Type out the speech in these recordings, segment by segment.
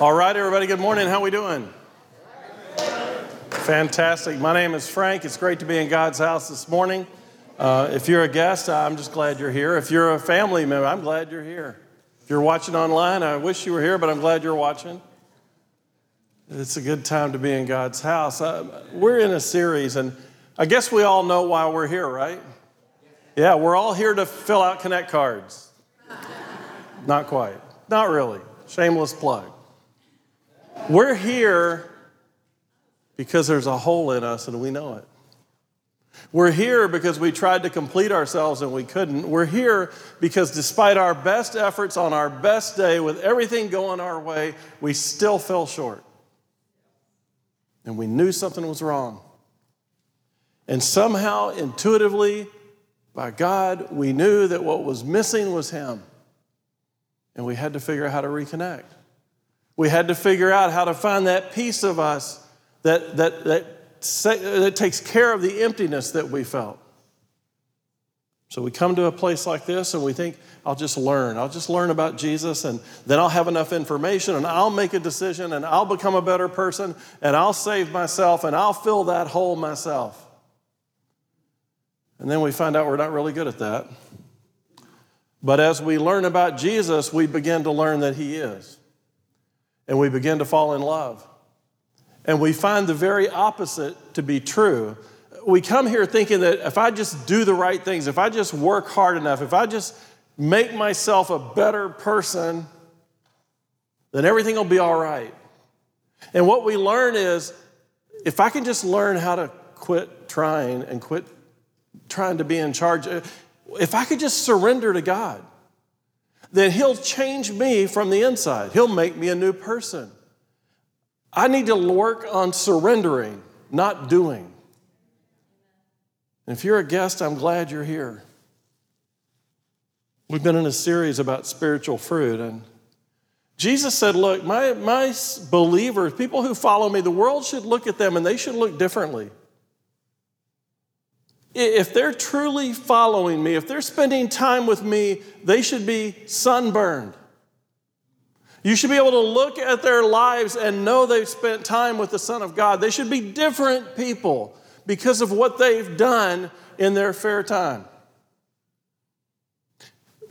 All right, everybody, good morning. How we doing? Fantastic. My name is Frank. It's great to be in God's house this morning. Uh, if you're a guest, I'm just glad you're here. If you're a family member, I'm glad you're here. If you're watching online, I wish you were here, but I'm glad you're watching. It's a good time to be in God's house. Uh, we're in a series, and I guess we all know why we're here, right? Yeah, we're all here to fill out Connect cards. Not quite. Not really. Shameless plug. We're here because there's a hole in us and we know it. We're here because we tried to complete ourselves and we couldn't. We're here because despite our best efforts on our best day, with everything going our way, we still fell short. And we knew something was wrong. And somehow, intuitively, by God, we knew that what was missing was Him. And we had to figure out how to reconnect. We had to figure out how to find that piece of us that, that, that, that takes care of the emptiness that we felt. So we come to a place like this and we think, I'll just learn. I'll just learn about Jesus and then I'll have enough information and I'll make a decision and I'll become a better person and I'll save myself and I'll fill that hole myself. And then we find out we're not really good at that. But as we learn about Jesus, we begin to learn that He is and we begin to fall in love. And we find the very opposite to be true. We come here thinking that if I just do the right things, if I just work hard enough, if I just make myself a better person, then everything will be all right. And what we learn is if I can just learn how to quit trying and quit trying to be in charge, if I could just surrender to God, then He'll change me from the inside. He'll make me a new person. I need to work on surrendering, not doing. And if you're a guest, I'm glad you're here. We've been in a series about spiritual fruit, and Jesus said, Look, my, my believers, people who follow me, the world should look at them and they should look differently if they're truly following me, if they're spending time with me, they should be sunburned. You should be able to look at their lives and know they've spent time with the Son of God. They should be different people because of what they've done in their fair time.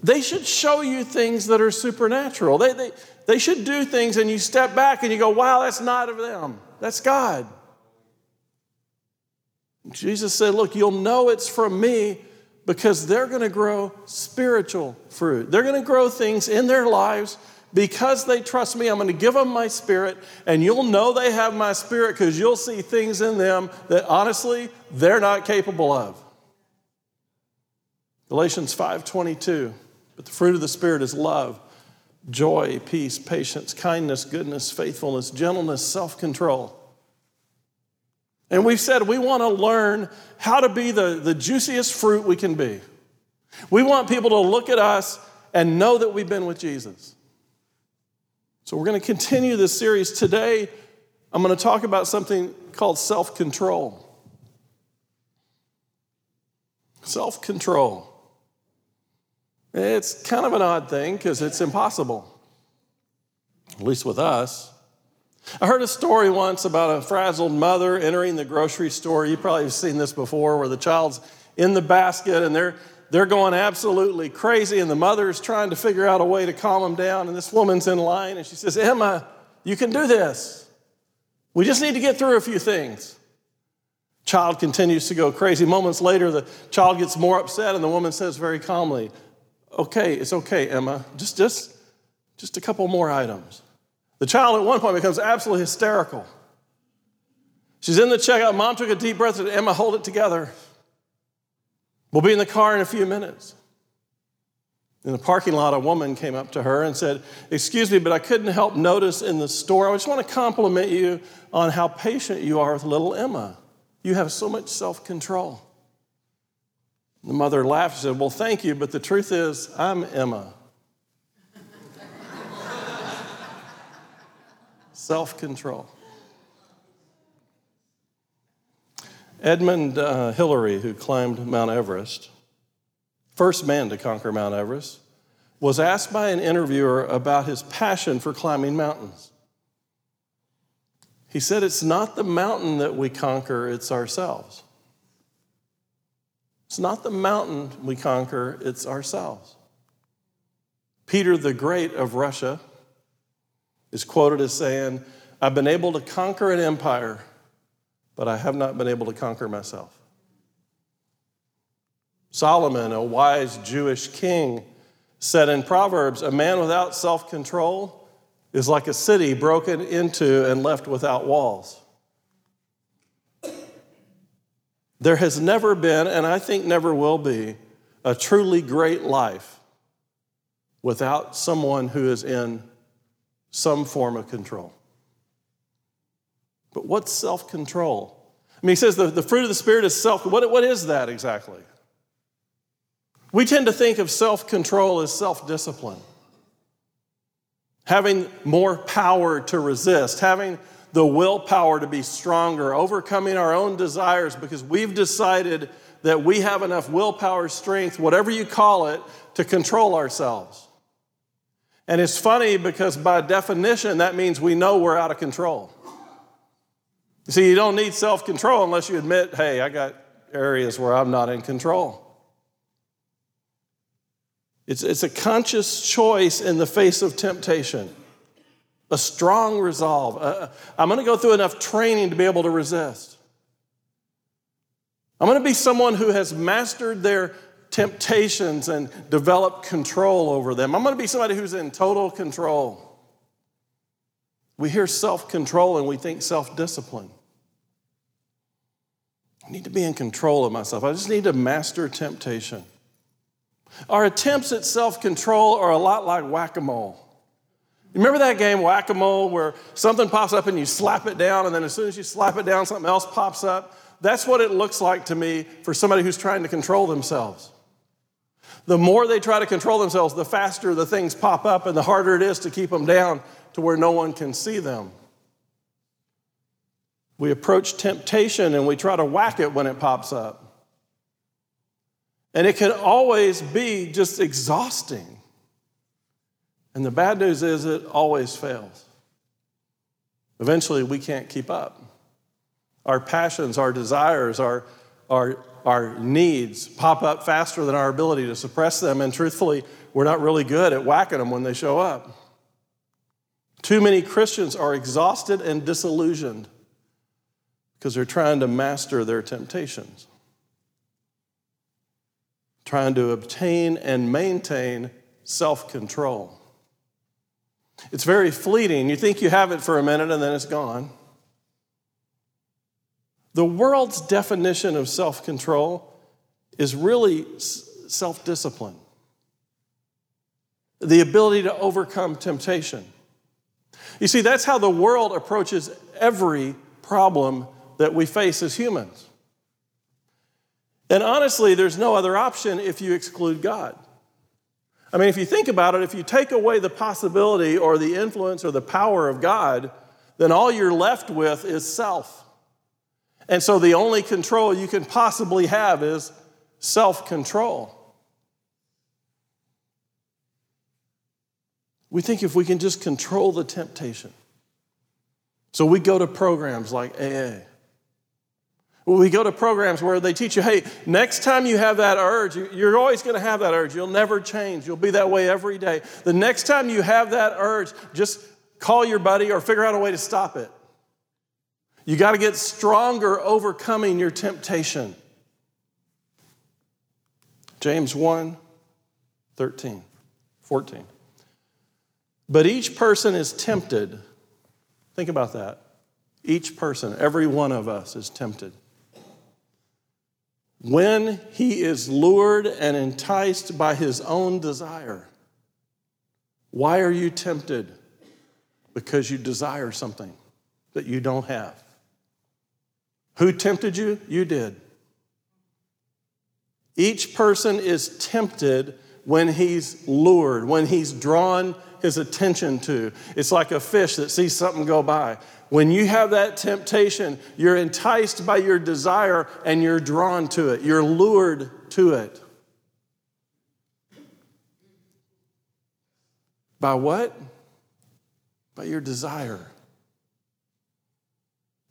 They should show you things that are supernatural. They, they, they should do things and you step back and you go, wow, that's not of them. That's God. Jesus said, Look, you'll know it's from me because they're going to grow spiritual fruit. They're going to grow things in their lives because they trust me. I'm going to give them my spirit, and you'll know they have my spirit because you'll see things in them that honestly they're not capable of. Galatians 5:22. But the fruit of the spirit is love, joy, peace, patience, kindness, goodness, faithfulness, gentleness, self-control. And we've said we want to learn how to be the, the juiciest fruit we can be. We want people to look at us and know that we've been with Jesus. So we're going to continue this series. Today, I'm going to talk about something called self control. Self control. It's kind of an odd thing because it's impossible, at least with us. I heard a story once about a frazzled mother entering the grocery store. You probably have seen this before, where the child's in the basket and they're they're going absolutely crazy, and the mother is trying to figure out a way to calm them down. And this woman's in line, and she says, "Emma, you can do this. We just need to get through a few things." Child continues to go crazy. Moments later, the child gets more upset, and the woman says very calmly, "Okay, it's okay, Emma. Just just just a couple more items." The child at one point becomes absolutely hysterical. She's in the checkout. Mom took a deep breath and Emma, hold it together. We'll be in the car in a few minutes. In the parking lot, a woman came up to her and said, Excuse me, but I couldn't help notice in the store. I just want to compliment you on how patient you are with little Emma. You have so much self control. The mother laughed and said, Well, thank you, but the truth is, I'm Emma. Self control. Edmund uh, Hillary, who climbed Mount Everest, first man to conquer Mount Everest, was asked by an interviewer about his passion for climbing mountains. He said, It's not the mountain that we conquer, it's ourselves. It's not the mountain we conquer, it's ourselves. Peter the Great of Russia is quoted as saying, I've been able to conquer an empire, but I have not been able to conquer myself. Solomon, a wise Jewish king, said in Proverbs, A man without self control is like a city broken into and left without walls. There has never been, and I think never will be, a truly great life without someone who is in some form of control. But what's self control? I mean, he says the, the fruit of the Spirit is self. What, what is that exactly? We tend to think of self control as self discipline, having more power to resist, having the willpower to be stronger, overcoming our own desires because we've decided that we have enough willpower, strength, whatever you call it, to control ourselves. And it's funny because by definition, that means we know we're out of control. You see, you don't need self control unless you admit, hey, I got areas where I'm not in control. It's, it's a conscious choice in the face of temptation, a strong resolve. Uh, I'm going to go through enough training to be able to resist. I'm going to be someone who has mastered their temptations and develop control over them. I'm going to be somebody who's in total control. We hear self control and we think self discipline. I need to be in control of myself. I just need to master temptation. Our attempts at self control are a lot like whack a mole. Remember that game, whack a mole, where something pops up and you slap it down, and then as soon as you slap it down, something else pops up? That's what it looks like to me for somebody who's trying to control themselves. The more they try to control themselves, the faster the things pop up, and the harder it is to keep them down to where no one can see them. We approach temptation and we try to whack it when it pops up. And it can always be just exhausting. And the bad news is it always fails. Eventually, we can't keep up. Our passions, our desires, our, our, our needs pop up faster than our ability to suppress them. And truthfully, we're not really good at whacking them when they show up. Too many Christians are exhausted and disillusioned because they're trying to master their temptations trying to obtain and maintain self control. It's very fleeting. You think you have it for a minute and then it's gone. The world's definition of self control is really self discipline, the ability to overcome temptation. You see, that's how the world approaches every problem that we face as humans. And honestly, there's no other option if you exclude God. I mean, if you think about it, if you take away the possibility or the influence or the power of God, then all you're left with is self. And so the only control you can possibly have is self control. We think if we can just control the temptation. So we go to programs like AA. We go to programs where they teach you, hey, next time you have that urge, you're always going to have that urge. You'll never change. You'll be that way every day. The next time you have that urge, just call your buddy or figure out a way to stop it. You got to get stronger overcoming your temptation. James 1 13, 14. But each person is tempted. Think about that. Each person, every one of us is tempted when he is lured and enticed by his own desire. Why are you tempted? Because you desire something that you don't have. Who tempted you? You did. Each person is tempted when he's lured, when he's drawn his attention to. It's like a fish that sees something go by. When you have that temptation, you're enticed by your desire and you're drawn to it, you're lured to it. By what? By your desire.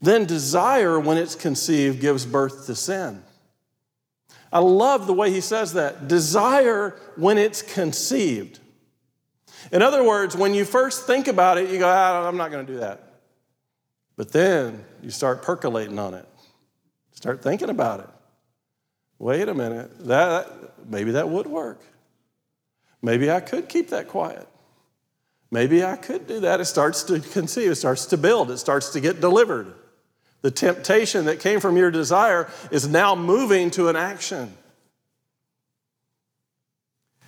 Then desire, when it's conceived, gives birth to sin. I love the way he says that. Desire, when it's conceived. In other words, when you first think about it, you go, ah, I'm not going to do that. But then you start percolating on it, start thinking about it. Wait a minute, that, maybe that would work. Maybe I could keep that quiet. Maybe I could do that. It starts to conceive, it starts to build, it starts to get delivered. The temptation that came from your desire is now moving to an action.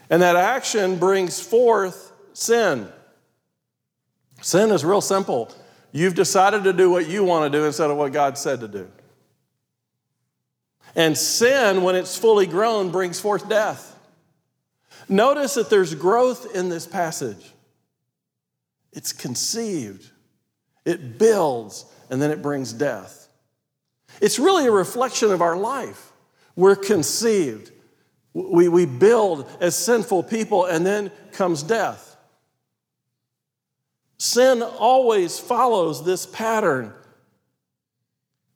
And that action brings forth sin. Sin is real simple. You've decided to do what you want to do instead of what God said to do. And sin, when it's fully grown, brings forth death. Notice that there's growth in this passage. It's conceived, it builds, and then it brings death. It's really a reflection of our life. We're conceived, we, we build as sinful people, and then comes death. Sin always follows this pattern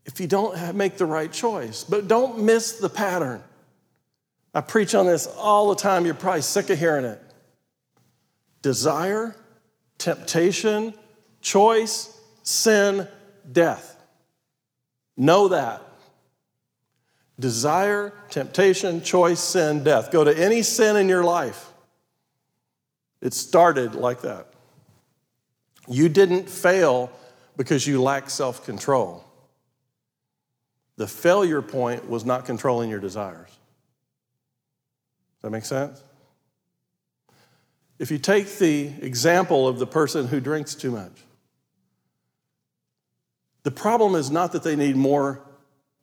if you don't make the right choice. But don't miss the pattern. I preach on this all the time. You're probably sick of hearing it. Desire, temptation, choice, sin, death. Know that. Desire, temptation, choice, sin, death. Go to any sin in your life. It started like that. You didn't fail because you lacked self control. The failure point was not controlling your desires. Does that make sense? If you take the example of the person who drinks too much, the problem is not that they need more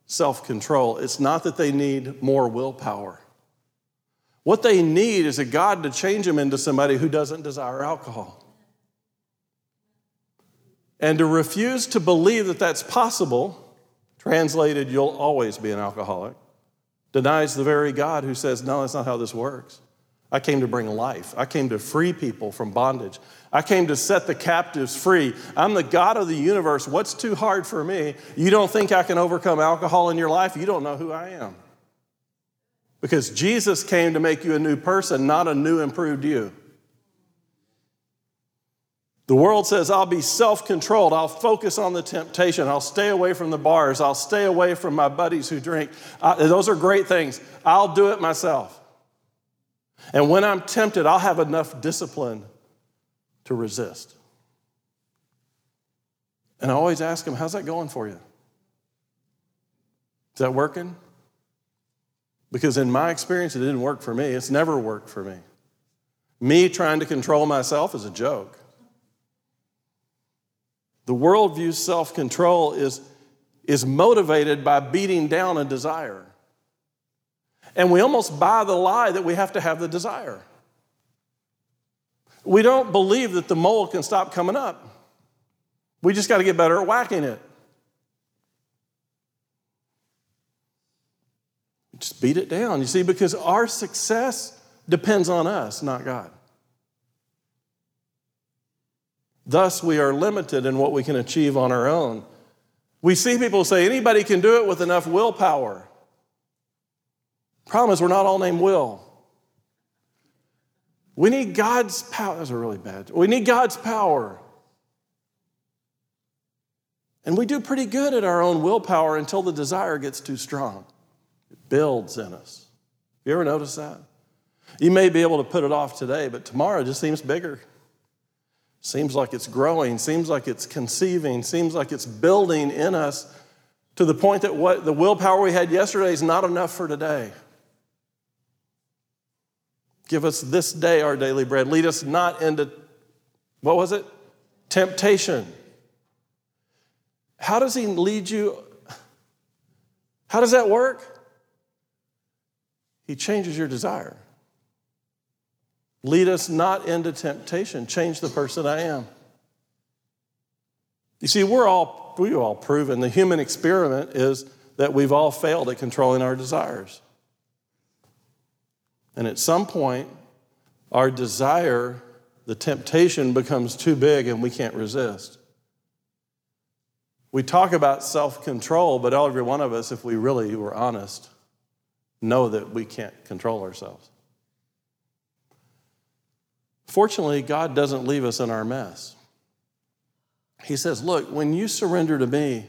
self control, it's not that they need more willpower. What they need is a God to change them into somebody who doesn't desire alcohol. And to refuse to believe that that's possible, translated, you'll always be an alcoholic, denies the very God who says, No, that's not how this works. I came to bring life. I came to free people from bondage. I came to set the captives free. I'm the God of the universe. What's too hard for me? You don't think I can overcome alcohol in your life? You don't know who I am. Because Jesus came to make you a new person, not a new, improved you. The world says, I'll be self controlled. I'll focus on the temptation. I'll stay away from the bars. I'll stay away from my buddies who drink. those are great things. I'll do it myself. And when I'm tempted, I'll have enough discipline to resist. And I always ask them, How's that going for you? Is that working? Because in my experience, it didn't work for me. It's never worked for me. Me trying to control myself is a joke. The world views self control is, is motivated by beating down a desire. And we almost buy the lie that we have to have the desire. We don't believe that the mole can stop coming up. We just got to get better at whacking it. Just beat it down, you see, because our success depends on us, not God. Thus, we are limited in what we can achieve on our own. We see people say anybody can do it with enough willpower. Problem is, we're not all named Will. We need God's power. That's a really bad. We need God's power. And we do pretty good at our own willpower until the desire gets too strong. It builds in us. You ever notice that? You may be able to put it off today, but tomorrow just seems bigger. Seems like it's growing, seems like it's conceiving, seems like it's building in us to the point that what the willpower we had yesterday is not enough for today. Give us this day our daily bread. Lead us not into, what was it? Temptation. How does he lead you? How does that work? He changes your desire. Lead us not into temptation. Change the person I am. You see, we're all, we've all proven the human experiment is that we've all failed at controlling our desires. And at some point, our desire, the temptation becomes too big and we can't resist. We talk about self control, but every one of us, if we really were honest, know that we can't control ourselves. Fortunately, God doesn't leave us in our mess. He says, Look, when you surrender to me,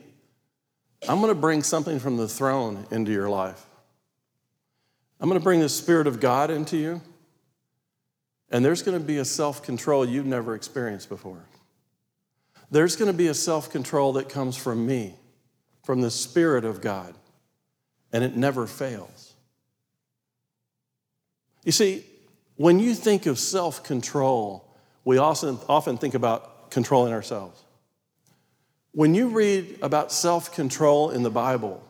I'm going to bring something from the throne into your life. I'm going to bring the Spirit of God into you, and there's going to be a self control you've never experienced before. There's going to be a self control that comes from me, from the Spirit of God, and it never fails. You see, when you think of self control, we often, often think about controlling ourselves. When you read about self control in the Bible,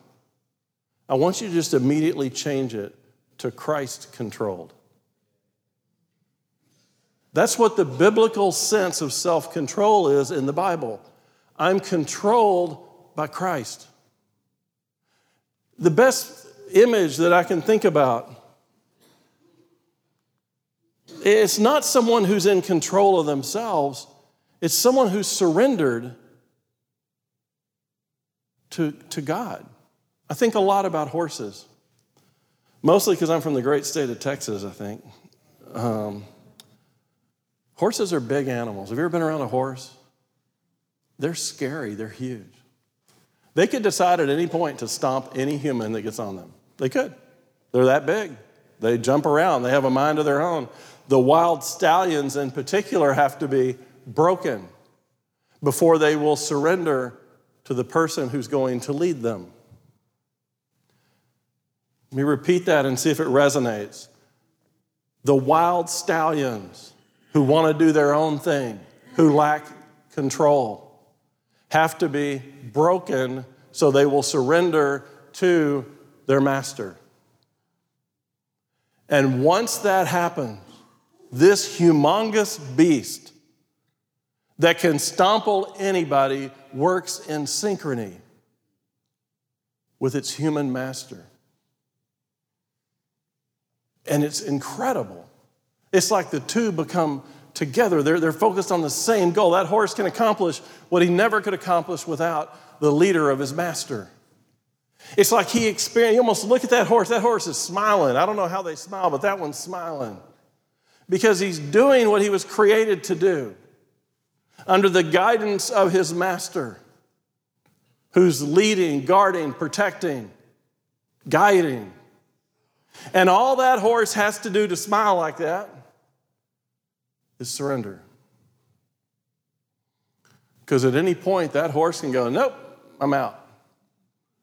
I want you to just immediately change it to Christ controlled. That's what the biblical sense of self control is in the Bible. I'm controlled by Christ. The best image that I can think about it's not someone who's in control of themselves, it's someone who's surrendered to, to God. I think a lot about horses, mostly because I'm from the great state of Texas, I think. Um, horses are big animals. Have you ever been around a horse? They're scary, they're huge. They could decide at any point to stomp any human that gets on them. They could. They're that big. They jump around, they have a mind of their own. The wild stallions, in particular, have to be broken before they will surrender to the person who's going to lead them. Let me repeat that and see if it resonates. The wild stallions who want to do their own thing, who lack control, have to be broken so they will surrender to their master. And once that happens, this humongous beast that can stomple anybody works in synchrony with its human master. And it's incredible. It's like the two become together. They're, they're focused on the same goal. That horse can accomplish what he never could accomplish without the leader of his master. It's like he experienced, you almost look at that horse, that horse is smiling. I don't know how they smile, but that one's smiling because he's doing what he was created to do under the guidance of his master, who's leading, guarding, protecting, guiding. And all that horse has to do to smile like that is surrender. Because at any point, that horse can go, Nope, I'm out.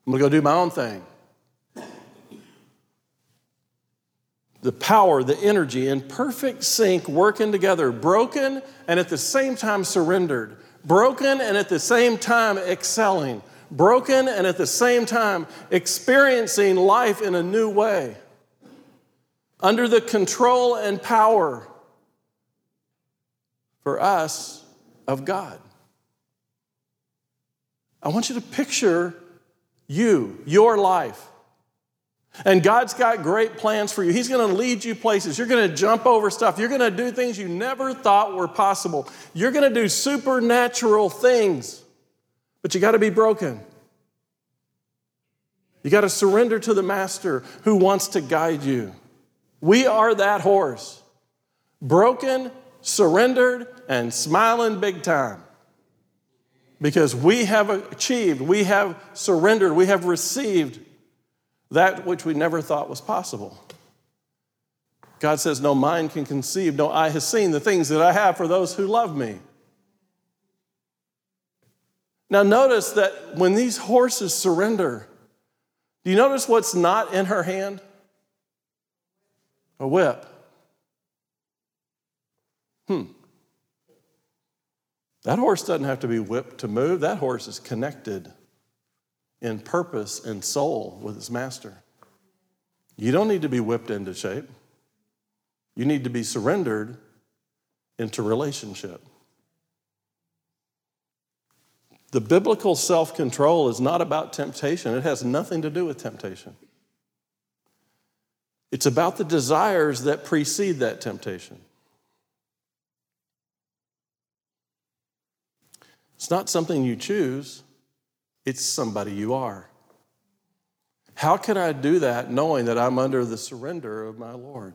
I'm gonna go do my own thing. the power, the energy in perfect sync working together, broken and at the same time surrendered, broken and at the same time excelling, broken and at the same time experiencing life in a new way, under the control and power for us of God. I want you to picture you, your life and God's got great plans for you. He's going to lead you places. You're going to jump over stuff. You're going to do things you never thought were possible. You're going to do supernatural things, but you got to be broken. You got to surrender to the master who wants to guide you. We are that horse, broken, surrendered, and smiling big time. Because we have achieved, we have surrendered, we have received that which we never thought was possible. God says, No mind can conceive, no eye has seen the things that I have for those who love me. Now, notice that when these horses surrender, do you notice what's not in her hand? A whip. Hmm. That horse doesn't have to be whipped to move, that horse is connected in purpose and soul with his master. You don't need to be whipped into shape. You need to be surrendered into relationship. The biblical self control is not about temptation, it has nothing to do with temptation. It's about the desires that precede that temptation. It's not something you choose, it's somebody you are. How can I do that knowing that I'm under the surrender of my Lord?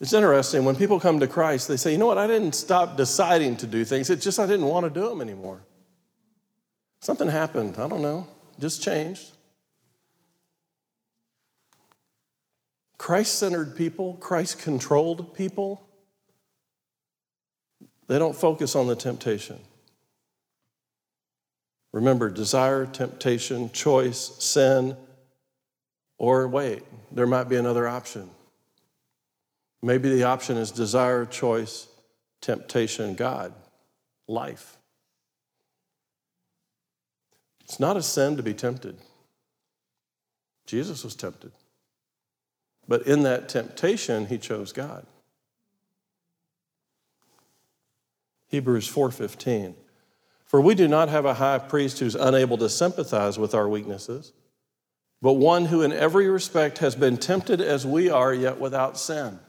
It's interesting when people come to Christ, they say, you know what, I didn't stop deciding to do things, it's just I didn't want to do them anymore. Something happened, I don't know, just changed. Christ centered people, Christ controlled people, they don't focus on the temptation. Remember, desire, temptation, choice, sin, or wait, there might be another option. Maybe the option is desire, choice, temptation, God, life. It's not a sin to be tempted. Jesus was tempted. But in that temptation, he chose God. Hebrews 4:15 For we do not have a high priest who's unable to sympathize with our weaknesses, but one who in every respect has been tempted as we are yet without sin.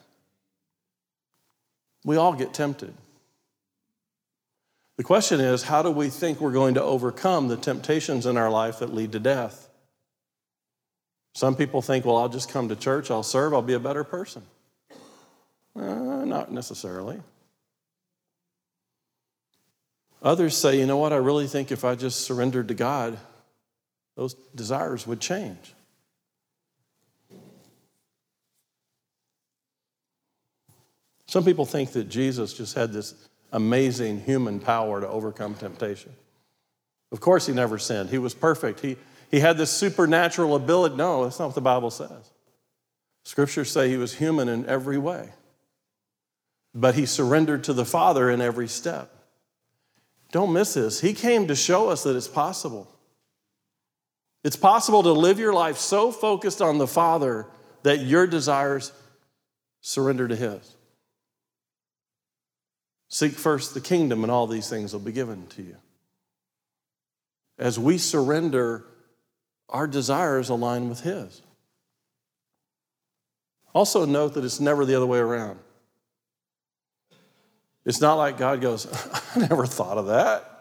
We all get tempted. The question is, how do we think we're going to overcome the temptations in our life that lead to death? Some people think, well, I'll just come to church, I'll serve, I'll be a better person. Uh, not necessarily. Others say, you know what, I really think if I just surrendered to God, those desires would change. Some people think that Jesus just had this amazing human power to overcome temptation. Of course, he never sinned. He was perfect. He, he had this supernatural ability. No, that's not what the Bible says. Scriptures say he was human in every way, but he surrendered to the Father in every step. Don't miss this. He came to show us that it's possible. It's possible to live your life so focused on the Father that your desires surrender to His. Seek first the kingdom, and all these things will be given to you. As we surrender, our desires align with His. Also, note that it's never the other way around. It's not like God goes, I never thought of that.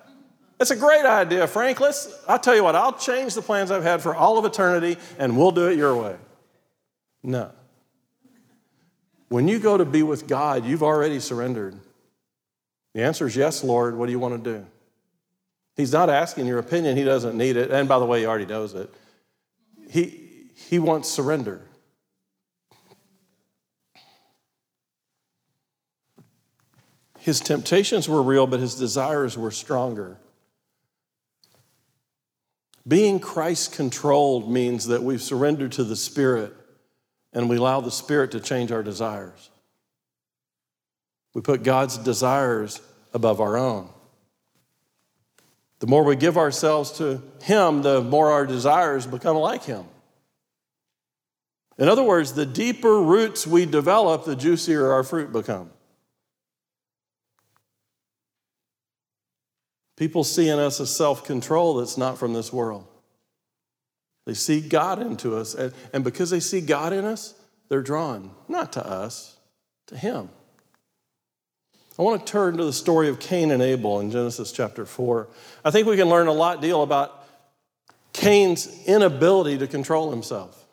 That's a great idea, Frank. Let's, I'll tell you what, I'll change the plans I've had for all of eternity and we'll do it your way. No. When you go to be with God, you've already surrendered. The answer is yes, Lord. What do you want to do? He's not asking your opinion, he doesn't need it. And by the way, he already knows it. He, he wants surrender. His temptations were real, but his desires were stronger. Being Christ controlled means that we've surrendered to the Spirit and we allow the Spirit to change our desires. We put God's desires above our own. The more we give ourselves to Him, the more our desires become like Him. In other words, the deeper roots we develop, the juicier our fruit become. People see in us a self control that's not from this world. They see God into us, and, and because they see God in us, they're drawn not to us, to Him. I want to turn to the story of Cain and Abel in Genesis chapter 4. I think we can learn a lot deal about Cain's inability to control himself.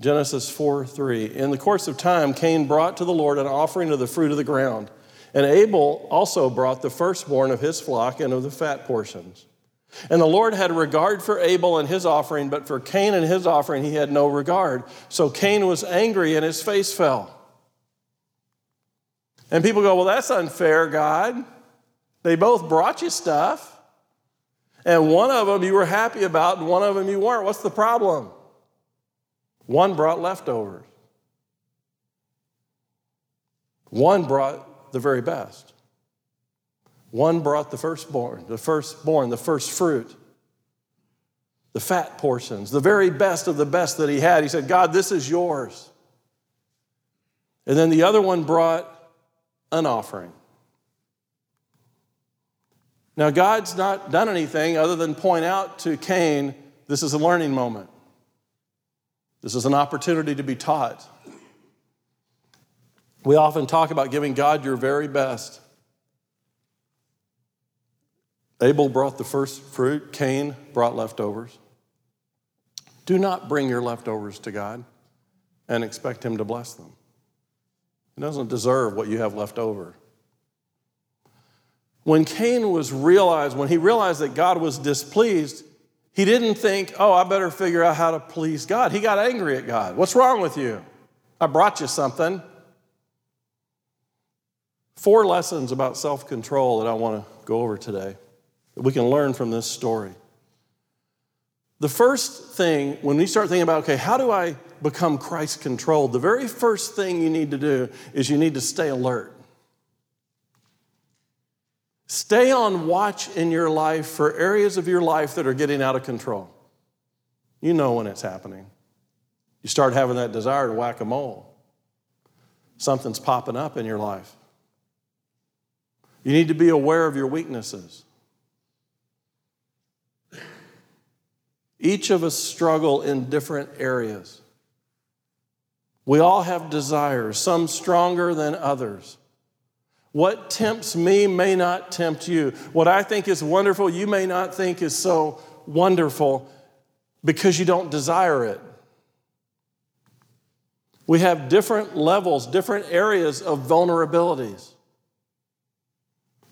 Genesis 4 3. In the course of time, Cain brought to the Lord an offering of the fruit of the ground. And Abel also brought the firstborn of his flock and of the fat portions. And the Lord had regard for Abel and his offering, but for Cain and his offering he had no regard. So Cain was angry and his face fell. And people go, Well, that's unfair, God. They both brought you stuff. And one of them you were happy about, and one of them you weren't. What's the problem? One brought leftovers, one brought the very best. One brought the firstborn, the firstborn, the first fruit, the fat portions, the very best of the best that he had. He said, God, this is yours. And then the other one brought an offering. Now, God's not done anything other than point out to Cain this is a learning moment. This is an opportunity to be taught. We often talk about giving God your very best. Abel brought the first fruit, Cain brought leftovers. Do not bring your leftovers to God and expect Him to bless them. Doesn't deserve what you have left over. When Cain was realized, when he realized that God was displeased, he didn't think, oh, I better figure out how to please God. He got angry at God. What's wrong with you? I brought you something. Four lessons about self control that I want to go over today that we can learn from this story. The first thing, when we start thinking about, okay, how do I become Christ controlled? The very first thing you need to do is you need to stay alert. Stay on watch in your life for areas of your life that are getting out of control. You know when it's happening. You start having that desire to whack a mole. Something's popping up in your life. You need to be aware of your weaknesses. Each of us struggle in different areas. We all have desires, some stronger than others. What tempts me may not tempt you. What I think is wonderful, you may not think is so wonderful because you don't desire it. We have different levels, different areas of vulnerabilities.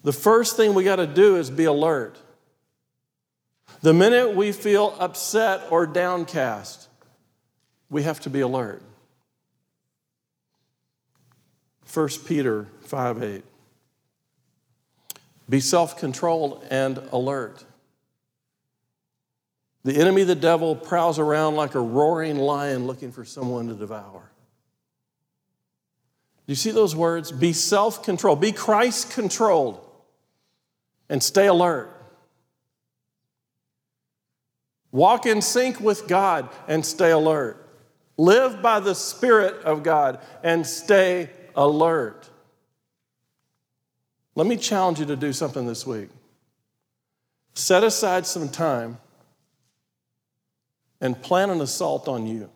The first thing we got to do is be alert. The minute we feel upset or downcast, we have to be alert. 1 Peter 5 8. Be self controlled and alert. The enemy, the devil, prowls around like a roaring lion looking for someone to devour. Do you see those words? Be self controlled, be Christ controlled, and stay alert. Walk in sync with God and stay alert. Live by the Spirit of God and stay alert. Let me challenge you to do something this week. Set aside some time and plan an assault on you.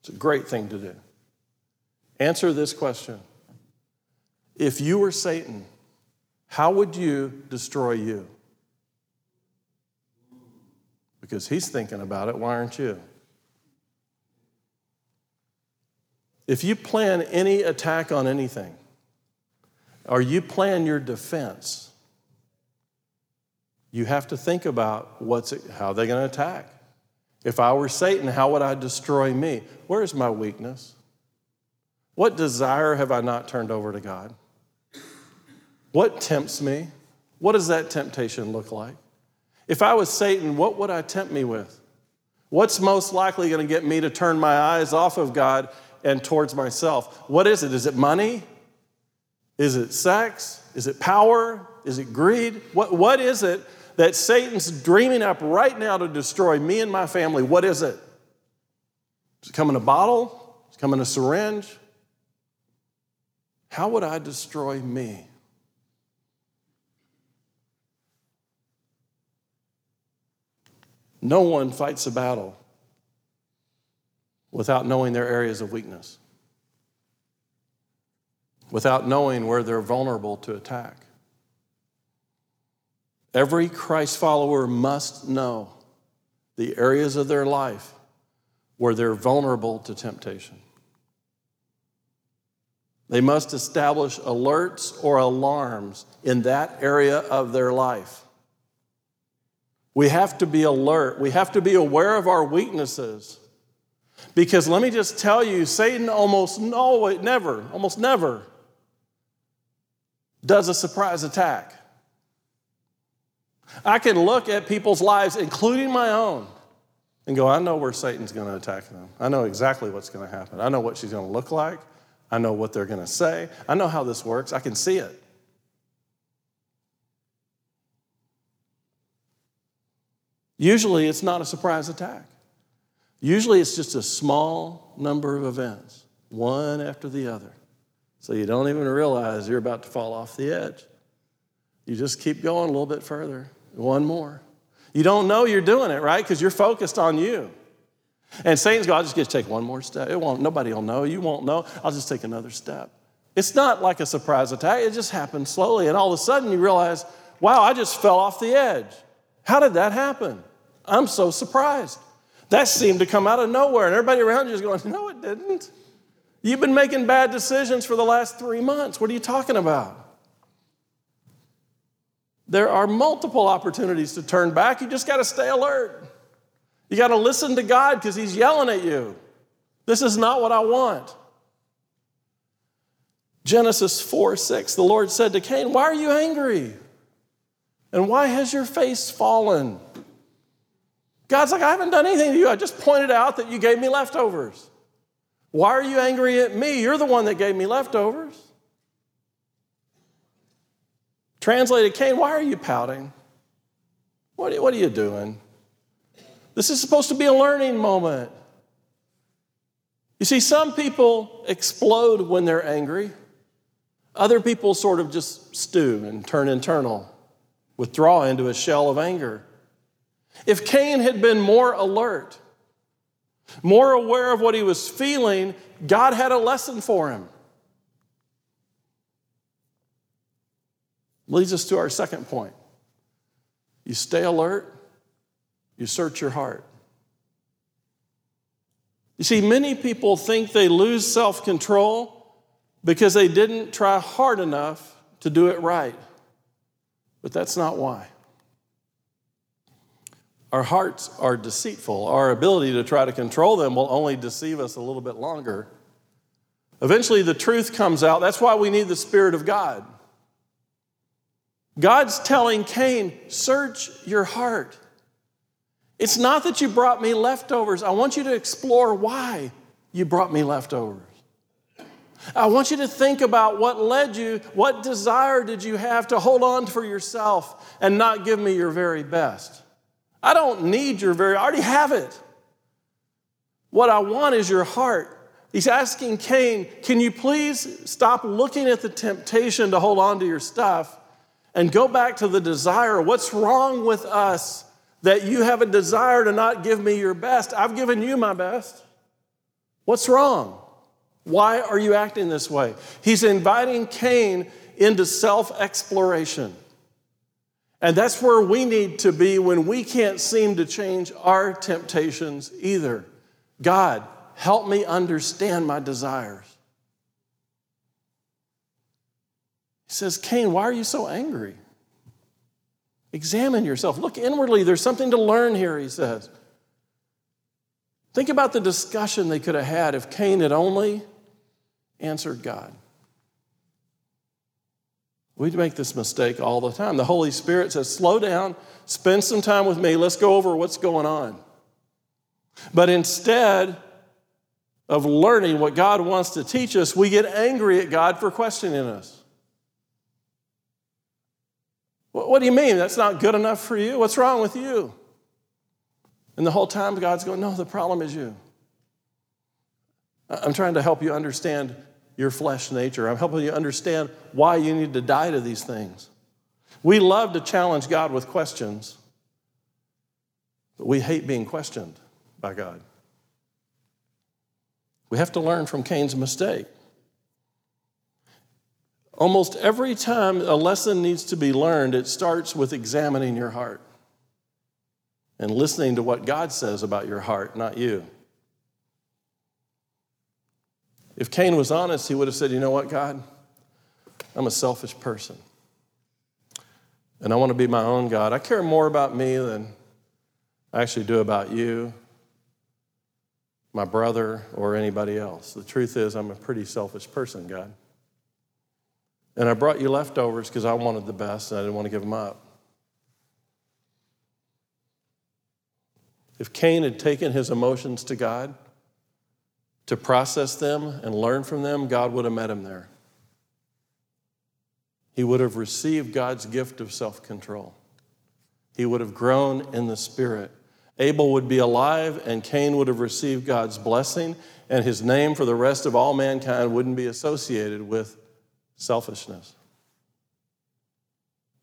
It's a great thing to do. Answer this question If you were Satan, how would you destroy you? because he's thinking about it. Why aren't you? If you plan any attack on anything, or you plan your defense, you have to think about what's it, how they're going to attack. If I were Satan, how would I destroy me? Where's my weakness? What desire have I not turned over to God? What tempts me? What does that temptation look like? If I was Satan, what would I tempt me with? What's most likely going to get me to turn my eyes off of God and towards myself? What is it? Is it money? Is it sex? Is it power? Is it greed? What, what is it that Satan's dreaming up right now to destroy me and my family? What is it? Is it coming a bottle? Is it coming a syringe? How would I destroy me? No one fights a battle without knowing their areas of weakness, without knowing where they're vulnerable to attack. Every Christ follower must know the areas of their life where they're vulnerable to temptation. They must establish alerts or alarms in that area of their life. We have to be alert. We have to be aware of our weaknesses. Because let me just tell you, Satan almost no, never, almost never does a surprise attack. I can look at people's lives, including my own, and go, I know where Satan's going to attack them. I know exactly what's going to happen. I know what she's going to look like. I know what they're going to say. I know how this works. I can see it. Usually it's not a surprise attack. Usually it's just a small number of events, one after the other. So you don't even realize you're about to fall off the edge. You just keep going a little bit further, one more. You don't know you're doing it, right? Because you're focused on you. And Satan's going, I'll just get to take one more step. It won't, nobody will know. You won't know. I'll just take another step. It's not like a surprise attack, it just happens slowly. And all of a sudden you realize, wow, I just fell off the edge. How did that happen? I'm so surprised. That seemed to come out of nowhere, and everybody around you is going, no, it didn't. You've been making bad decisions for the last three months. What are you talking about? There are multiple opportunities to turn back. You just got to stay alert. You got to listen to God because He's yelling at you. This is not what I want. Genesis 4 6, the Lord said to Cain, Why are you angry? And why has your face fallen? God's like, I haven't done anything to you. I just pointed out that you gave me leftovers. Why are you angry at me? You're the one that gave me leftovers. Translated, Cain, why are you pouting? What are, what are you doing? This is supposed to be a learning moment. You see, some people explode when they're angry. Other people sort of just stew and turn internal, withdraw into a shell of anger. If Cain had been more alert, more aware of what he was feeling, God had a lesson for him. Leads us to our second point. You stay alert, you search your heart. You see, many people think they lose self control because they didn't try hard enough to do it right. But that's not why. Our hearts are deceitful. Our ability to try to control them will only deceive us a little bit longer. Eventually, the truth comes out. That's why we need the Spirit of God. God's telling Cain, search your heart. It's not that you brought me leftovers. I want you to explore why you brought me leftovers. I want you to think about what led you, what desire did you have to hold on for yourself and not give me your very best. I don't need your very, I already have it. What I want is your heart. He's asking Cain, can you please stop looking at the temptation to hold on to your stuff and go back to the desire? What's wrong with us that you have a desire to not give me your best? I've given you my best. What's wrong? Why are you acting this way? He's inviting Cain into self exploration. And that's where we need to be when we can't seem to change our temptations either. God, help me understand my desires. He says, Cain, why are you so angry? Examine yourself. Look inwardly. There's something to learn here, he says. Think about the discussion they could have had if Cain had only answered God. We make this mistake all the time. The Holy Spirit says, slow down, spend some time with me, let's go over what's going on. But instead of learning what God wants to teach us, we get angry at God for questioning us. What do you mean? That's not good enough for you? What's wrong with you? And the whole time, God's going, No, the problem is you. I'm trying to help you understand your flesh nature. I'm helping you understand why you need to die to these things. We love to challenge God with questions, but we hate being questioned by God. We have to learn from Cain's mistake. Almost every time a lesson needs to be learned, it starts with examining your heart and listening to what God says about your heart, not you. If Cain was honest, he would have said, You know what, God? I'm a selfish person. And I want to be my own God. I care more about me than I actually do about you, my brother, or anybody else. The truth is, I'm a pretty selfish person, God. And I brought you leftovers because I wanted the best and I didn't want to give them up. If Cain had taken his emotions to God, to process them and learn from them, God would have met him there. He would have received God's gift of self control. He would have grown in the Spirit. Abel would be alive, and Cain would have received God's blessing, and his name for the rest of all mankind wouldn't be associated with selfishness.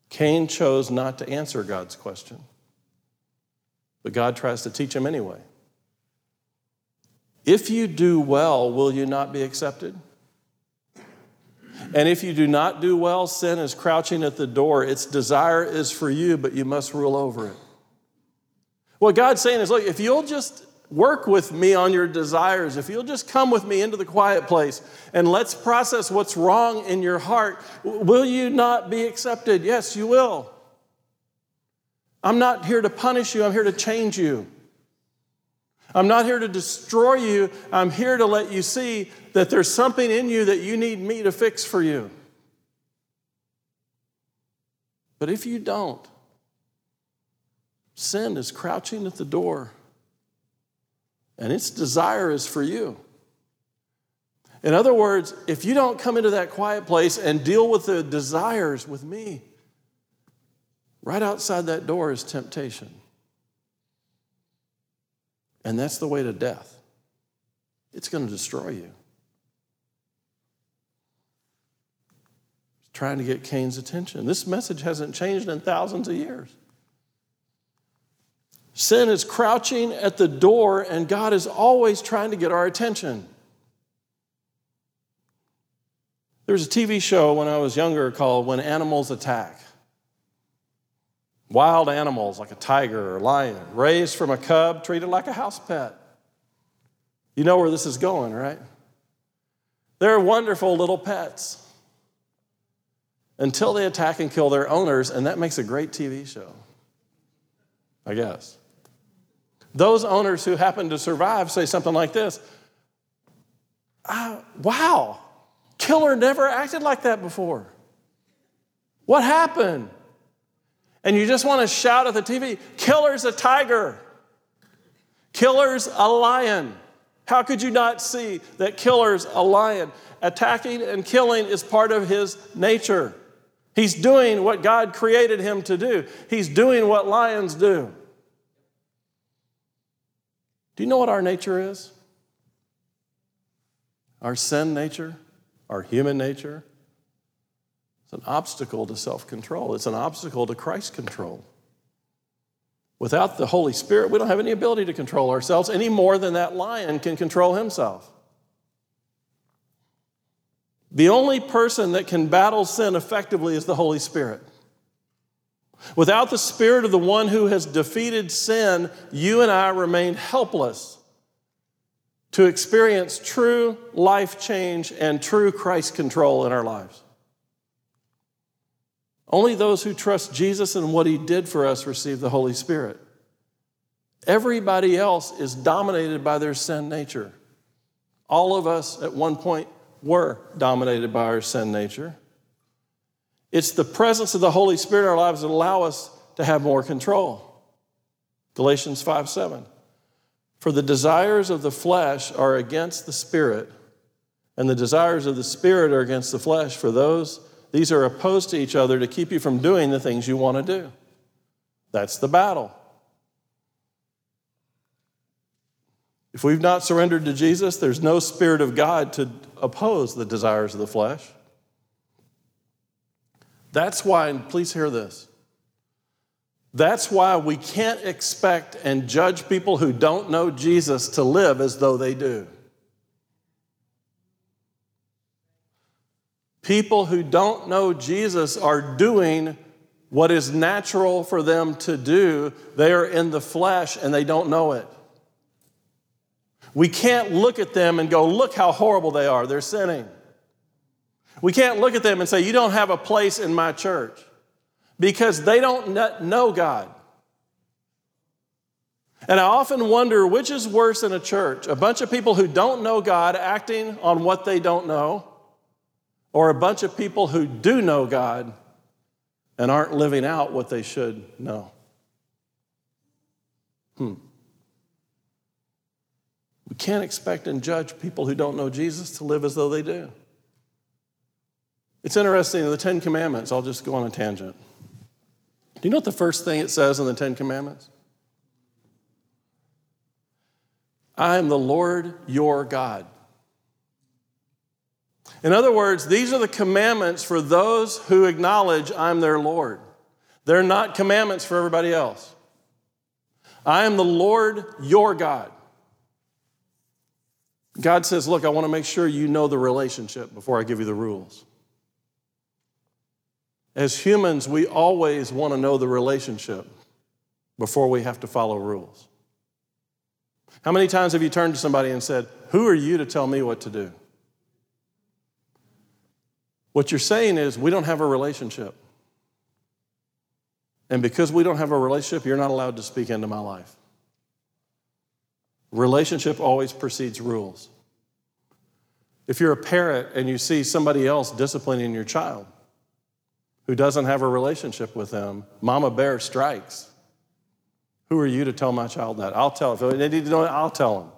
Cain chose not to answer God's question, but God tries to teach him anyway. If you do well, will you not be accepted? And if you do not do well, sin is crouching at the door. Its desire is for you, but you must rule over it. What God's saying is look, if you'll just work with me on your desires, if you'll just come with me into the quiet place and let's process what's wrong in your heart, will you not be accepted? Yes, you will. I'm not here to punish you, I'm here to change you. I'm not here to destroy you. I'm here to let you see that there's something in you that you need me to fix for you. But if you don't, sin is crouching at the door, and its desire is for you. In other words, if you don't come into that quiet place and deal with the desires with me, right outside that door is temptation. And that's the way to death. It's going to destroy you. Trying to get Cain's attention. This message hasn't changed in thousands of years. Sin is crouching at the door, and God is always trying to get our attention. There was a TV show when I was younger called When Animals Attack. Wild animals like a tiger or lion, raised from a cub, treated like a house pet. You know where this is going, right? They're wonderful little pets until they attack and kill their owners, and that makes a great TV show, I guess. Those owners who happen to survive say something like this ah, Wow, killer never acted like that before. What happened? And you just want to shout at the TV, Killer's a tiger, Killer's a lion. How could you not see that Killer's a lion? Attacking and killing is part of his nature. He's doing what God created him to do, he's doing what lions do. Do you know what our nature is? Our sin nature, our human nature, it's an obstacle to self control, it's an obstacle to Christ control. Without the Holy Spirit, we don't have any ability to control ourselves any more than that lion can control himself. The only person that can battle sin effectively is the Holy Spirit. Without the Spirit of the one who has defeated sin, you and I remain helpless to experience true life change and true Christ control in our lives. Only those who trust Jesus and what he did for us receive the Holy Spirit. Everybody else is dominated by their sin nature. All of us at one point were dominated by our sin nature. It's the presence of the Holy Spirit in our lives that allow us to have more control. Galatians 5 7. For the desires of the flesh are against the spirit, and the desires of the spirit are against the flesh, for those these are opposed to each other to keep you from doing the things you want to do. That's the battle. If we've not surrendered to Jesus, there's no Spirit of God to oppose the desires of the flesh. That's why, and please hear this. That's why we can't expect and judge people who don't know Jesus to live as though they do. People who don't know Jesus are doing what is natural for them to do. They are in the flesh and they don't know it. We can't look at them and go, look how horrible they are. They're sinning. We can't look at them and say, you don't have a place in my church because they don't know God. And I often wonder which is worse in a church a bunch of people who don't know God acting on what they don't know, or a bunch of people who do know God and aren't living out what they should know. Hmm. We can't expect and judge people who don't know Jesus to live as though they do. It's interesting in the Ten Commandments, I'll just go on a tangent. Do you know what the first thing it says in the Ten Commandments? I am the Lord your God. In other words, these are the commandments for those who acknowledge I'm their Lord. They're not commandments for everybody else. I am the Lord your God. God says, Look, I want to make sure you know the relationship before I give you the rules. As humans, we always want to know the relationship before we have to follow rules. How many times have you turned to somebody and said, Who are you to tell me what to do? What you're saying is, We don't have a relationship. And because we don't have a relationship, you're not allowed to speak into my life. Relationship always precedes rules. If you're a parent and you see somebody else disciplining your child who doesn't have a relationship with them, Mama Bear strikes. Who are you to tell my child that? I'll tell. If they need to know I'll tell them.